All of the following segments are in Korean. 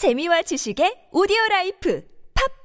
재미와 지식의 오디오 life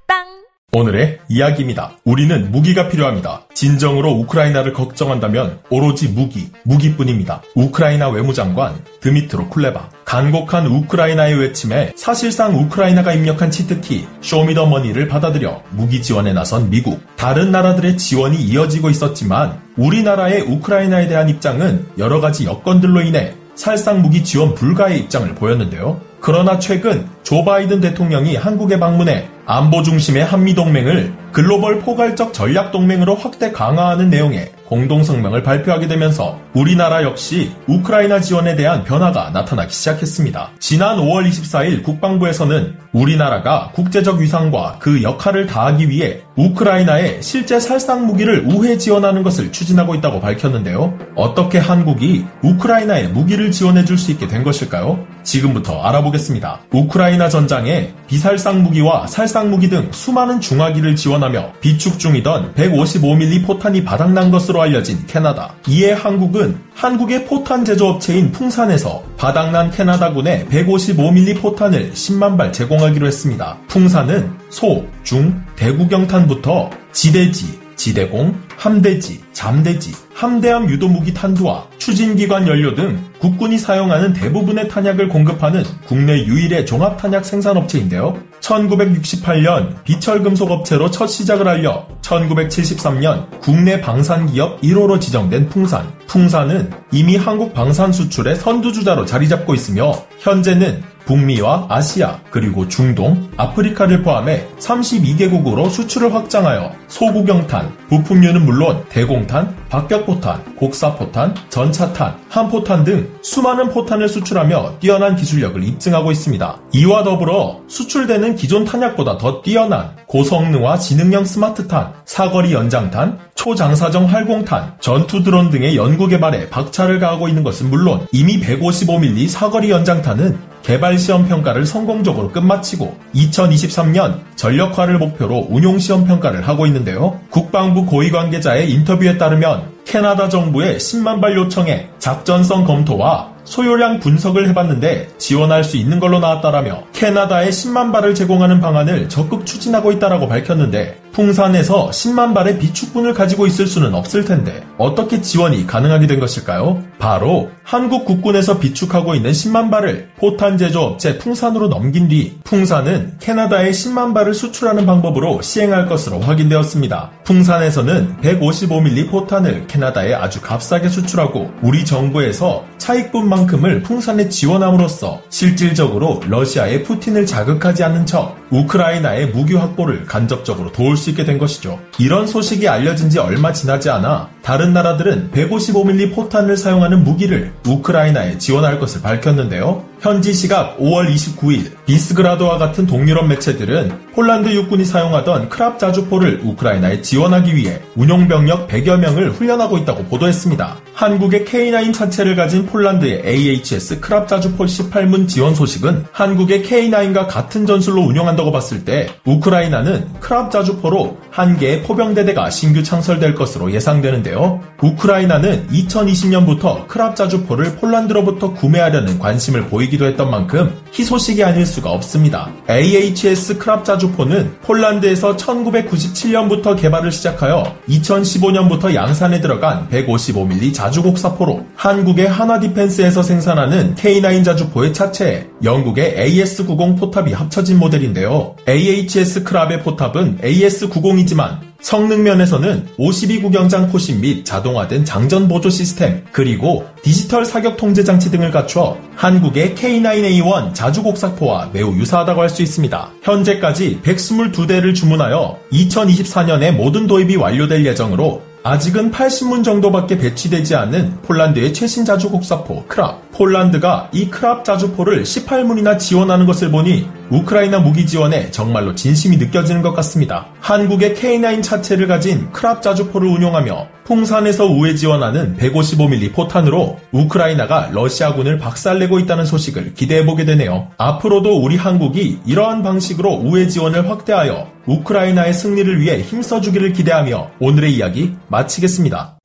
팟빵 오늘의 이야기입니다. 우리는 무기가 필요합니다. 진정으로 우크라이나를 걱정한다면 오로지 무기, 무기뿐입니다. 우크라이나 외무장관 드미트로 쿨레바. 간곡한 우크라이나의 외침에 사실상 우크라이나가 입력한 치트키 쇼미더머니를 받아들여 무기 지원에 나선 미국. 다른 나라들의 지원이 이어지고 있었지만 우리나라의 우크라이나에 대한 입장은 여러 가지 여건들로 인해 살상 무기 지원 불가의 입장을 보였는데요. 그러나 최근 조 바이든 대통령이 한국에 방문해 안보 중심의 한미동맹을 글로벌 포괄적 전략동맹으로 확대 강화하는 내용의 공동성명을 발표하게 되면서 우리나라 역시 우크라이나 지원에 대한 변화가 나타나기 시작했습니다. 지난 5월 24일 국방부에서는 우리나라가 국제적 위상과 그 역할을 다하기 위해 우크라이나에 실제 살상 무기를 우회 지원하는 것을 추진하고 있다고 밝혔는데요. 어떻게 한국이 우크라이나에 무기를 지원해 줄 수 있게 된 것일까요? 지금부터 알아보겠습니다. 우크라이나 전장에 비살상 무기와 살상 무기 등 수많은 중화기를 지원하며 비축 중이던 155mm 포탄이 바닥난 것으로 알려진 캐나다. 이에 한국은 한국의 포탄 제조업체인 풍산에서 바닥난 캐나다군에 155mm 포탄을 10만 발 제공하기로 했습니다. 풍산은 소, 중, 대구경탄부터 지대지, 지대공, 함대지, 잠대지, 함대함 유도무기 탄두와 추진기관 연료 등 국군이 사용하는 대부분의 탄약을 공급하는 국내 유일의 종합탄약 생산업체인데요. 1968년 비철금속업체로 첫 시작을 알려 1973년 국내 방산기업 1호로 지정된 풍산. 풍산은 이미 한국 방산 수출의 선두주자로 자리 잡고 있으며 현재는 북미와 아시아 그리고 중동, 아프리카를 포함해 32개국으로 수출을 확장하여 소구경탄, 부품류는 물론 대공탄, 박격포탄, 곡사포탄, 전차탄, 한포탄 등 수많은 포탄을 수출하며 뛰어난 기술력을 입증하고 있습니다. 이와 더불어 수출되는 기존 탄약보다 더 뛰어난 고성능화 지능형 스마트탄, 사거리 연장탄, 초장사정 활공탄, 전투 드론 등의 연구 개발에 박차를 가하고 있는 것은 물론 이미 155mm 사거리 연장탄은 개발 시험 평가를 성공적으로 끝마치고 2023년 전력화를 목표로 운용 시험 평가를 하고 있는데요. 국방부 고위 관계자의 인터뷰에 따르면 캐나다 정부의 10만 발 요청에 작전성 검토와 소요량 분석을 해봤는데 지원할 수 있는 걸로 나왔다라며 캐나다에 10만 발을 제공하는 방안을 적극 추진하고 있다라고 밝혔는데 풍산에서 10만 발의 비축분을 가지고 있을 수는 없을 텐데 어떻게 지원이 가능하게 된 것일까요? 바로 한국 국군에서 비축하고 있는 10만 발을 포탄 제조업체 풍산으로 넘긴 뒤 풍산은 캐나다에 10만 발을 수출하는 방법으로 시행할 것으로 확인되었습니다. 풍산에서는 155mm 포탄을 캐나다에 아주 값싸게 수출하고 우리 정부에서 차익분만큼을 풍산에 지원함으로써 실질적으로 러시아의 푸틴을 자극하지 않는 척 우크라이나의 무기 확보를 간접적으로 도울 수 있게 된 것이죠. 이런 소식이 알려진 지 얼마 지나지 않아 다른 나라들은 155mm 포탄을 사용하는 무기를 우크라이나에 지원할 것을 밝혔는데요. 현지 시각 5월 29일 비스그라드와 같은 동유럽 매체들은 폴란드 육군이 사용하던 크랍 자주포를 우크라이나에 지원하기 위해 운용병력 100여 명을 훈련하고 있다고 보도했습니다. 한국의 K9 차체를 가진 폴란드의 AHS 크랍 자주포 18문 지원 소식은 한국의 K9과 같은 전술로 운영한다고 봤을 때 우크라이나는 크랍 자주포로 한 개의 포병대대가 신규 창설될 것으로 예상되는데요. 우크라이나는 2020년부터 크랍 자주포를 폴란드로부터 구매하려는 관심을 보이기도 했던 만큼 희소식이 아닐 수가 없습니다. AHS 크랍 자주포는 폴란드에서 1997년부터 개발을 시작하여 2015년부터 양산에 들어간 155mm 자주곡사포로 한국의 한화 디펜스에서 생산하는 K9 자주포의 차체에 영국의 AS90 포탑이 합쳐진 모델인데요. AHS 크랍의 포탑은 AS90이지만 성능 면에서는 52구경장 포신 및 자동화된 장전 보조 시스템, 그리고 디지털 사격 통제 장치 등을 갖춰 한국의 K9A1 자주곡사포와 매우 유사하다고 할 수 있습니다. 현재까지 122대를 주문하여 2024년에 모든 도입이 완료될 예정으로 아직은 80문 정도밖에 배치되지 않은 폴란드의 최신 자주곡사포 크랍. 폴란드가 이 크랍 자주포를 18문이나 지원하는 것을 보니 우크라이나 무기 지원에 정말로 진심이 느껴지는 것 같습니다. 한국의 K9 차체를 가진 크랍 자주포를 운용하며 풍산에서 우회 지원하는 155mm 포탄으로 우크라이나가 러시아군을 박살내고 있다는 소식을 기대해보게 되네요. 앞으로도 우리 한국이 이러한 방식으로 우회 지원을 확대하여 우크라이나의 승리를 위해 힘써주기를 기대하며 오늘의 이야기 마치겠습니다.